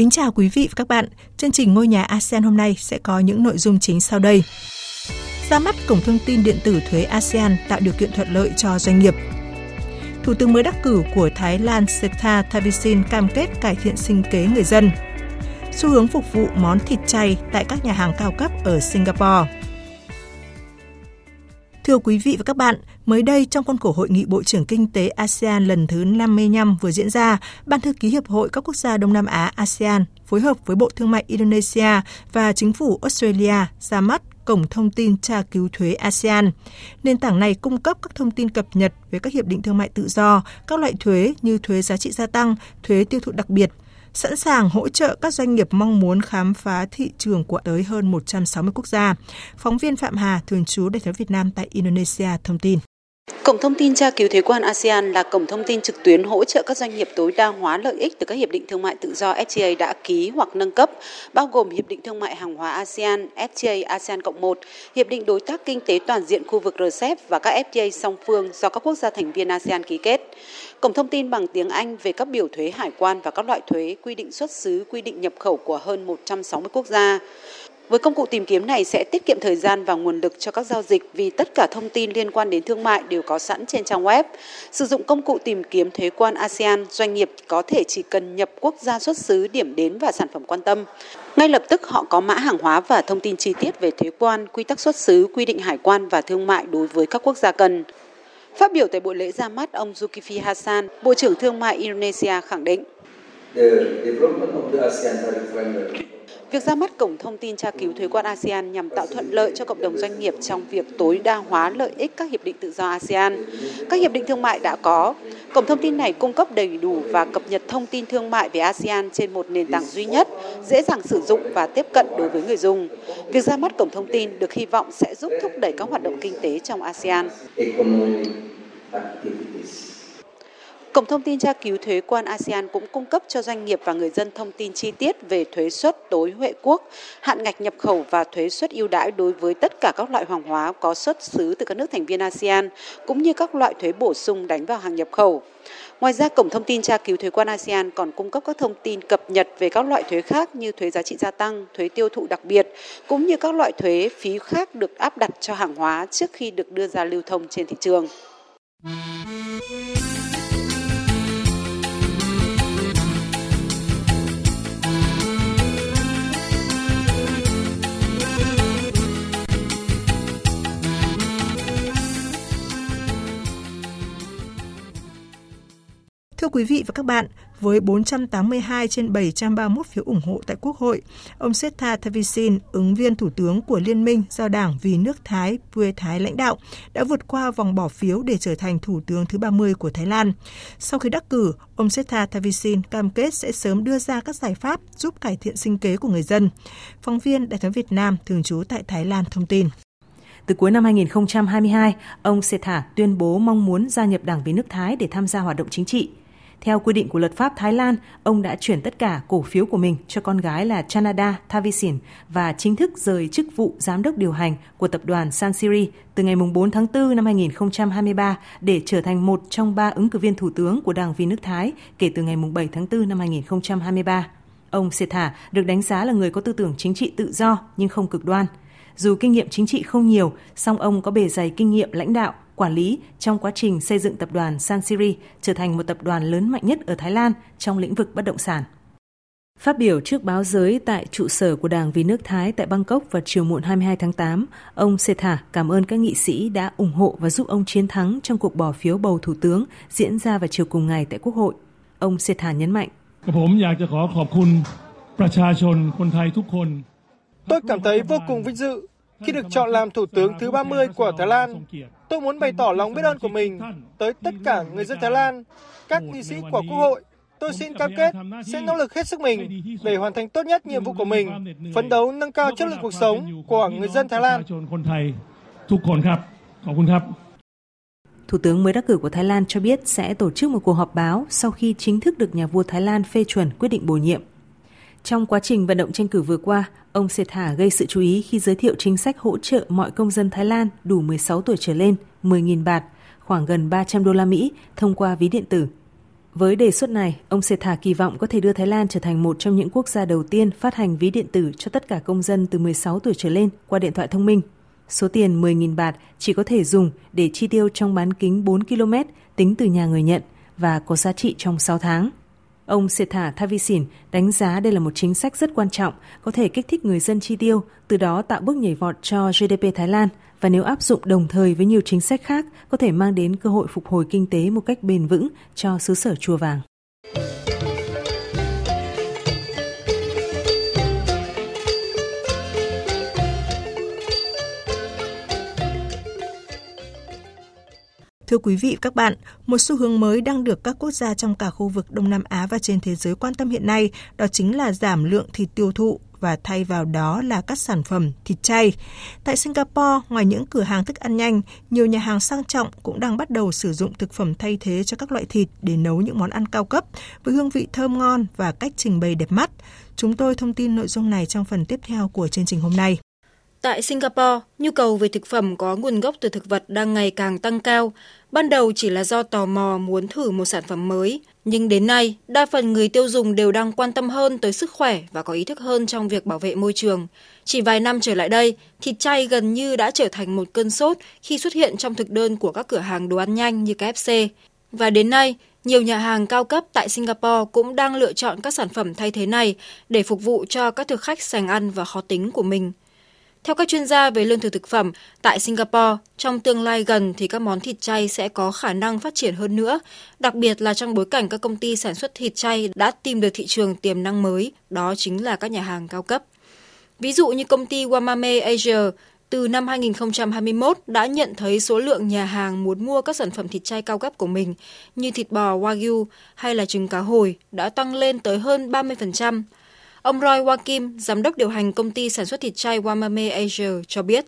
Kính chào quý vị và các bạn. Chương trình Ngôi nhà ASEAN hôm nay sẽ có những nội dung chính sau đây. Ra mắt cổng thông tin điện tử thuế ASEAN tạo điều kiện thuận lợi cho doanh nghiệp. Thủ tướng mới đắc cử của Thái Lan Setha Thavisin cam kết cải thiện sinh kế người dân. Xu hướng phục vụ món thịt chay tại các nhà hàng cao cấp ở Singapore. Thưa quý vị và các bạn, mới đây trong khuôn khổ Hội nghị Bộ trưởng Kinh tế ASEAN lần thứ 55 vừa diễn ra, Ban thư ký Hiệp hội các quốc gia Đông Nam Á ASEAN phối hợp với Bộ Thương mại Indonesia và Chính phủ Australia ra mắt Cổng Thông tin tra cứu thuế ASEAN. Nền tảng này cung cấp các thông tin cập nhật về các hiệp định thương mại tự do, các loại thuế như thuế giá trị gia tăng, thuế tiêu thụ đặc biệt, sẵn sàng hỗ trợ các doanh nghiệp mong muốn khám phá thị trường của tới hơn 160 quốc gia. Phóng viên Phạm Hà, thường trú Đại sứ Việt Nam tại Indonesia thông tin. Cổng thông tin tra cứu thuế quan ASEAN là cổng thông tin trực tuyến hỗ trợ các doanh nghiệp tối đa hóa lợi ích từ các hiệp định thương mại tự do FTA đã ký hoặc nâng cấp, bao gồm Hiệp định Thương mại Hàng hóa ASEAN, FTA ASEAN Cộng 1, Hiệp định Đối tác Kinh tế Toàn diện khu vực RCEP và các FTA song phương do các quốc gia thành viên ASEAN ký kết. Cổng thông tin bằng tiếng Anh về các biểu thuế hải quan và các loại thuế, quy định xuất xứ, quy định nhập khẩu của hơn 160 quốc gia. Với công cụ tìm kiếm này sẽ tiết kiệm thời gian và nguồn lực cho các giao dịch vì tất cả thông tin liên quan đến thương mại đều có sẵn trên trang web. Sử dụng công cụ tìm kiếm thuế quan ASEAN, doanh nghiệp có thể chỉ cần nhập quốc gia xuất xứ, điểm đến và sản phẩm quan tâm. Ngay lập tức họ có mã hàng hóa và thông tin chi tiết về thuế quan, quy tắc xuất xứ, quy định hải quan và thương mại đối với các quốc gia cần. Phát biểu tại buổi lễ ra mắt, ông Zulkifli Hassan, Bộ trưởng Thương mại Indonesia khẳng định. Việc ra mắt cổng thông tin tra cứu thuế quan ASEAN nhằm tạo thuận lợi cho cộng đồng doanh nghiệp trong việc tối đa hóa lợi ích các hiệp định tự do ASEAN. Các hiệp định thương mại đã có. Cổng thông tin này cung cấp đầy đủ và cập nhật thông tin thương mại về ASEAN trên một nền tảng duy nhất, dễ dàng sử dụng và tiếp cận đối với người dùng. Việc ra mắt cổng thông tin được hy vọng sẽ giúp thúc đẩy các hoạt động kinh tế trong ASEAN. Cổng thông tin tra cứu thuế quan ASEAN cũng cung cấp cho doanh nghiệp và người dân thông tin chi tiết về thuế suất tối huệ quốc, hạn ngạch nhập khẩu và thuế suất ưu đãi đối với tất cả các loại hàng hóa có xuất xứ từ các nước thành viên ASEAN, cũng như các loại thuế bổ sung đánh vào hàng nhập khẩu. Ngoài ra, Cổng thông tin tra cứu thuế quan ASEAN còn cung cấp các thông tin cập nhật về các loại thuế khác như thuế giá trị gia tăng, thuế tiêu thụ đặc biệt, cũng như các loại thuế phí khác được áp đặt cho hàng hóa trước khi được đưa ra lưu thông trên thị trường. Mm-hmm. Thưa quý vị và các bạn, với 482 trên 731 phiếu ủng hộ tại Quốc hội, ông Seta Thavisin, ứng viên thủ tướng của Liên minh do Đảng Vì nước Thái, Phue Thái lãnh đạo, đã vượt qua vòng bỏ phiếu để trở thành thủ tướng thứ 30 của Thái Lan. Sau khi đắc cử, ông Seta Thavisin cam kết sẽ sớm đưa ra các giải pháp giúp cải thiện sinh kế của người dân. Phóng viên Đại thống Việt Nam thường trú tại Thái Lan thông tin. Từ cuối năm 2022, ông Seta tuyên bố mong muốn gia nhập Đảng Vì nước Thái để tham gia hoạt động chính trị. Theo quy định của luật pháp Thái Lan, ông đã chuyển tất cả cổ phiếu của mình cho con gái là Chanada Thavisin và chính thức rời chức vụ giám đốc điều hành của tập đoàn Sansiri từ ngày 4 tháng 4 năm 2023 để trở thành một trong ba ứng cử viên thủ tướng của Đảng Vì nước Thái kể từ ngày 7 tháng 4 năm 2023. Ông Setha được đánh giá là người có tư tưởng chính trị tự do nhưng không cực đoan. Dù kinh nghiệm chính trị không nhiều, song ông có bề dày kinh nghiệm lãnh đạo, quản lý trong quá trình xây dựng tập đoàn Sansiri trở thành một tập đoàn lớn mạnh nhất ở Thái Lan trong lĩnh vực bất động sản. Phát biểu trước báo giới tại trụ sở của Đảng Vì nước Thái tại Bangkok vào chiều muộn 22 tháng 8, ông Setha cảm ơn các nghị sĩ đã ủng hộ và giúp ông chiến thắng trong cuộc bỏ phiếu bầu thủ tướng diễn ra vào chiều cùng ngày tại Quốc hội. Ông Setha nhấn mạnh. Tôi cảm thấy vô cùng vinh dự khi được chọn làm thủ tướng thứ 30 của Thái Lan. Tôi muốn bày tỏ lòng biết ơn của mình tới tất cả người dân Thái Lan, các nghị sĩ của Quốc hội Tôi xin cam kết sẽ nỗ lực hết sức mình để hoàn thành tốt nhất nhiệm vụ của mình, phấn đấu nâng cao chất lượng cuộc sống của người dân Thái Lan. Thủ tướng mới đắc cử của Thái Lan cho biết sẽ tổ chức một cuộc họp báo sau khi chính thức được nhà vua Thái Lan phê chuẩn quyết định bổ nhiệm. Trong quá trình vận động tranh cử vừa qua, ông Sethar gây sự chú ý khi giới thiệu chính sách hỗ trợ mọi công dân Thái Lan đủ 16 tuổi trở lên 10.000 bạt, khoảng gần 300 đô la Mỹ thông qua ví điện tử. Với đề xuất này, ông Sethar kỳ vọng có thể đưa Thái Lan trở thành một trong những quốc gia đầu tiên phát hành ví điện tử cho tất cả công dân từ 16 tuổi trở lên qua điện thoại thông minh. Số tiền 10.000 bạt chỉ có thể dùng để chi tiêu trong bán kính 4 km tính từ nhà người nhận và có giá trị trong 6 tháng. Ông Setha Thavisin đánh giá đây là một chính sách rất quan trọng, có thể kích thích người dân chi tiêu, từ đó tạo bước nhảy vọt cho GDP Thái Lan và nếu áp dụng đồng thời với nhiều chính sách khác, có thể mang đến cơ hội phục hồi kinh tế một cách bền vững cho xứ sở chùa vàng. Thưa quý vị các bạn, một xu hướng mới đang được các quốc gia trong cả khu vực Đông Nam Á và trên thế giới quan tâm hiện nay, đó chính là giảm lượng thịt tiêu thụ và thay vào đó là các sản phẩm thịt chay. Tại Singapore, ngoài những cửa hàng thức ăn nhanh, nhiều nhà hàng sang trọng cũng đang bắt đầu sử dụng thực phẩm thay thế cho các loại thịt để nấu những món ăn cao cấp với hương vị thơm ngon và cách trình bày đẹp mắt. Chúng tôi thông tin nội dung này trong phần tiếp theo của chương trình hôm nay. Tại Singapore, nhu cầu về thực phẩm có nguồn gốc từ thực vật đang ngày càng tăng cao. Ban đầu chỉ là do tò mò muốn thử một sản phẩm mới, nhưng đến nay, đa phần người tiêu dùng đều đang quan tâm hơn tới sức khỏe và có ý thức hơn trong việc bảo vệ môi trường. Chỉ vài năm trở lại đây, thịt chay gần như đã trở thành một cơn sốt khi xuất hiện trong thực đơn của các cửa hàng đồ ăn nhanh như KFC. Và đến nay, nhiều nhà hàng cao cấp tại Singapore cũng đang lựa chọn các sản phẩm thay thế này để phục vụ cho các thực khách sành ăn và khó tính của mình. Theo các chuyên gia về lương thực thực phẩm, tại Singapore, trong tương lai gần thì các món thịt chay sẽ có khả năng phát triển hơn nữa, đặc biệt là trong bối cảnh các công ty sản xuất thịt chay đã tìm được thị trường tiềm năng mới, đó chính là các nhà hàng cao cấp. Ví dụ như công ty Wamame Asia từ năm 2021 đã nhận thấy số lượng nhà hàng muốn mua các sản phẩm thịt chay cao cấp của mình như thịt bò Wagyu hay là trứng cá hồi đã tăng lên tới hơn 30%. Ông Roy Wakim, giám đốc điều hành công ty sản xuất thịt chay Wamame Asia cho biết.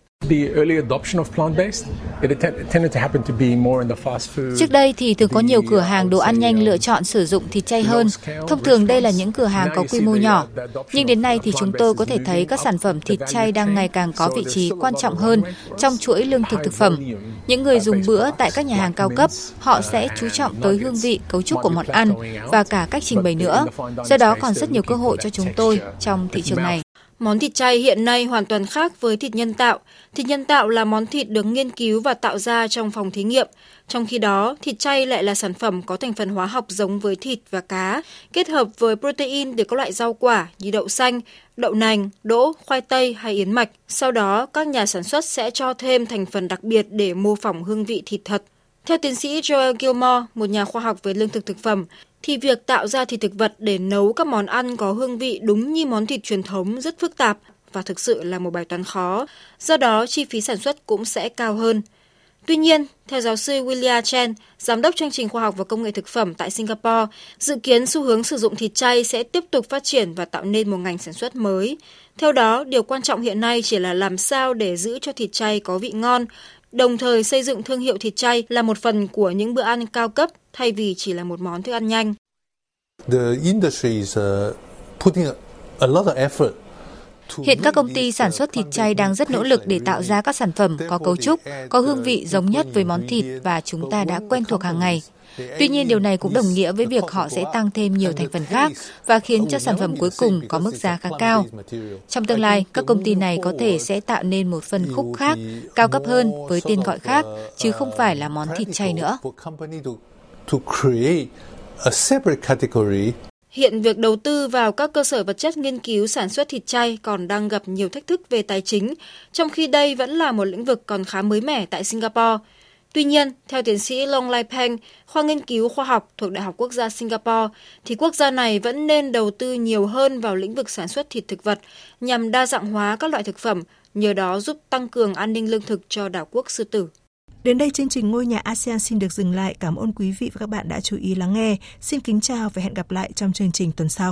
Trước đây thì thường có nhiều cửa hàng đồ ăn nhanh lựa chọn sử dụng thịt chay hơn. Thông thường đây là những cửa hàng có quy mô nhỏ. Nhưng đến nay thì chúng tôi có thể thấy các sản phẩm thịt chay đang ngày càng có vị trí quan trọng hơn trong chuỗi lương thực thực phẩm. Những người dùng bữa tại các nhà hàng cao cấp, họ sẽ chú trọng tới hương vị, cấu trúc của món ăn và cả cách trình bày nữa. Do đó còn rất nhiều cơ hội cho chúng tôi trong thị trường này. Món thịt chay hiện nay hoàn toàn khác với thịt nhân tạo. Thịt nhân tạo là món thịt được nghiên cứu và tạo ra trong phòng thí nghiệm. Trong khi đó, thịt chay lại là sản phẩm có thành phần hóa học giống với thịt và cá, kết hợp với protein từ các loại rau quả như đậu xanh, đậu nành, đỗ, khoai tây hay yến mạch. Sau đó, các nhà sản xuất sẽ cho thêm thành phần đặc biệt để mô phỏng hương vị thịt thật. Theo tiến sĩ Joel Gilmore, một nhà khoa học về lương thực thực phẩm, thì việc tạo ra thịt thực vật để nấu các món ăn có hương vị đúng như món thịt truyền thống rất phức tạp và thực sự là một bài toán khó, do đó chi phí sản xuất cũng sẽ cao hơn. Tuy nhiên, theo giáo sư William Chen, giám đốc chương trình khoa học và công nghệ thực phẩm tại Singapore, dự kiến xu hướng sử dụng thịt chay sẽ tiếp tục phát triển và tạo nên một ngành sản xuất mới. Theo đó, điều quan trọng hiện nay chỉ là làm sao để giữ cho thịt chay có vị ngon, đồng thời, xây dựng thương hiệu thịt chay là một phần của những bữa ăn cao cấp, thay vì chỉ là một món thức ăn nhanh. Hiện các công ty sản xuất thịt chay đang rất nỗ lực để tạo ra các sản phẩm có cấu trúc, có hương vị giống nhất với món thịt và chúng ta đã quen thuộc hàng ngày. Tuy nhiên điều này cũng đồng nghĩa với việc họ sẽ tăng thêm nhiều thành phần khác và khiến cho sản phẩm cuối cùng có mức giá khá cao. Trong tương lai, các công ty này có thể sẽ tạo nên một phân khúc khác, cao cấp hơn với tên gọi khác, chứ không phải là món thịt chay nữa. Hiện việc đầu tư vào các cơ sở vật chất nghiên cứu sản xuất thịt chay còn đang gặp nhiều thách thức về tài chính, trong khi đây vẫn là một lĩnh vực còn khá mới mẻ tại Singapore. Tuy nhiên, theo tiến sĩ Long Lai Peng, khoa nghiên cứu khoa học thuộc Đại học Quốc gia Singapore, thì quốc gia này vẫn nên đầu tư nhiều hơn vào lĩnh vực sản xuất thịt thực vật nhằm đa dạng hóa các loại thực phẩm, nhờ đó giúp tăng cường an ninh lương thực cho đảo quốc sư tử. Đến đây chương trình Ngôi nhà ASEAN xin được dừng lại. Cảm ơn quý vị và các bạn đã chú ý lắng nghe. Xin kính chào và hẹn gặp lại trong chương trình tuần sau.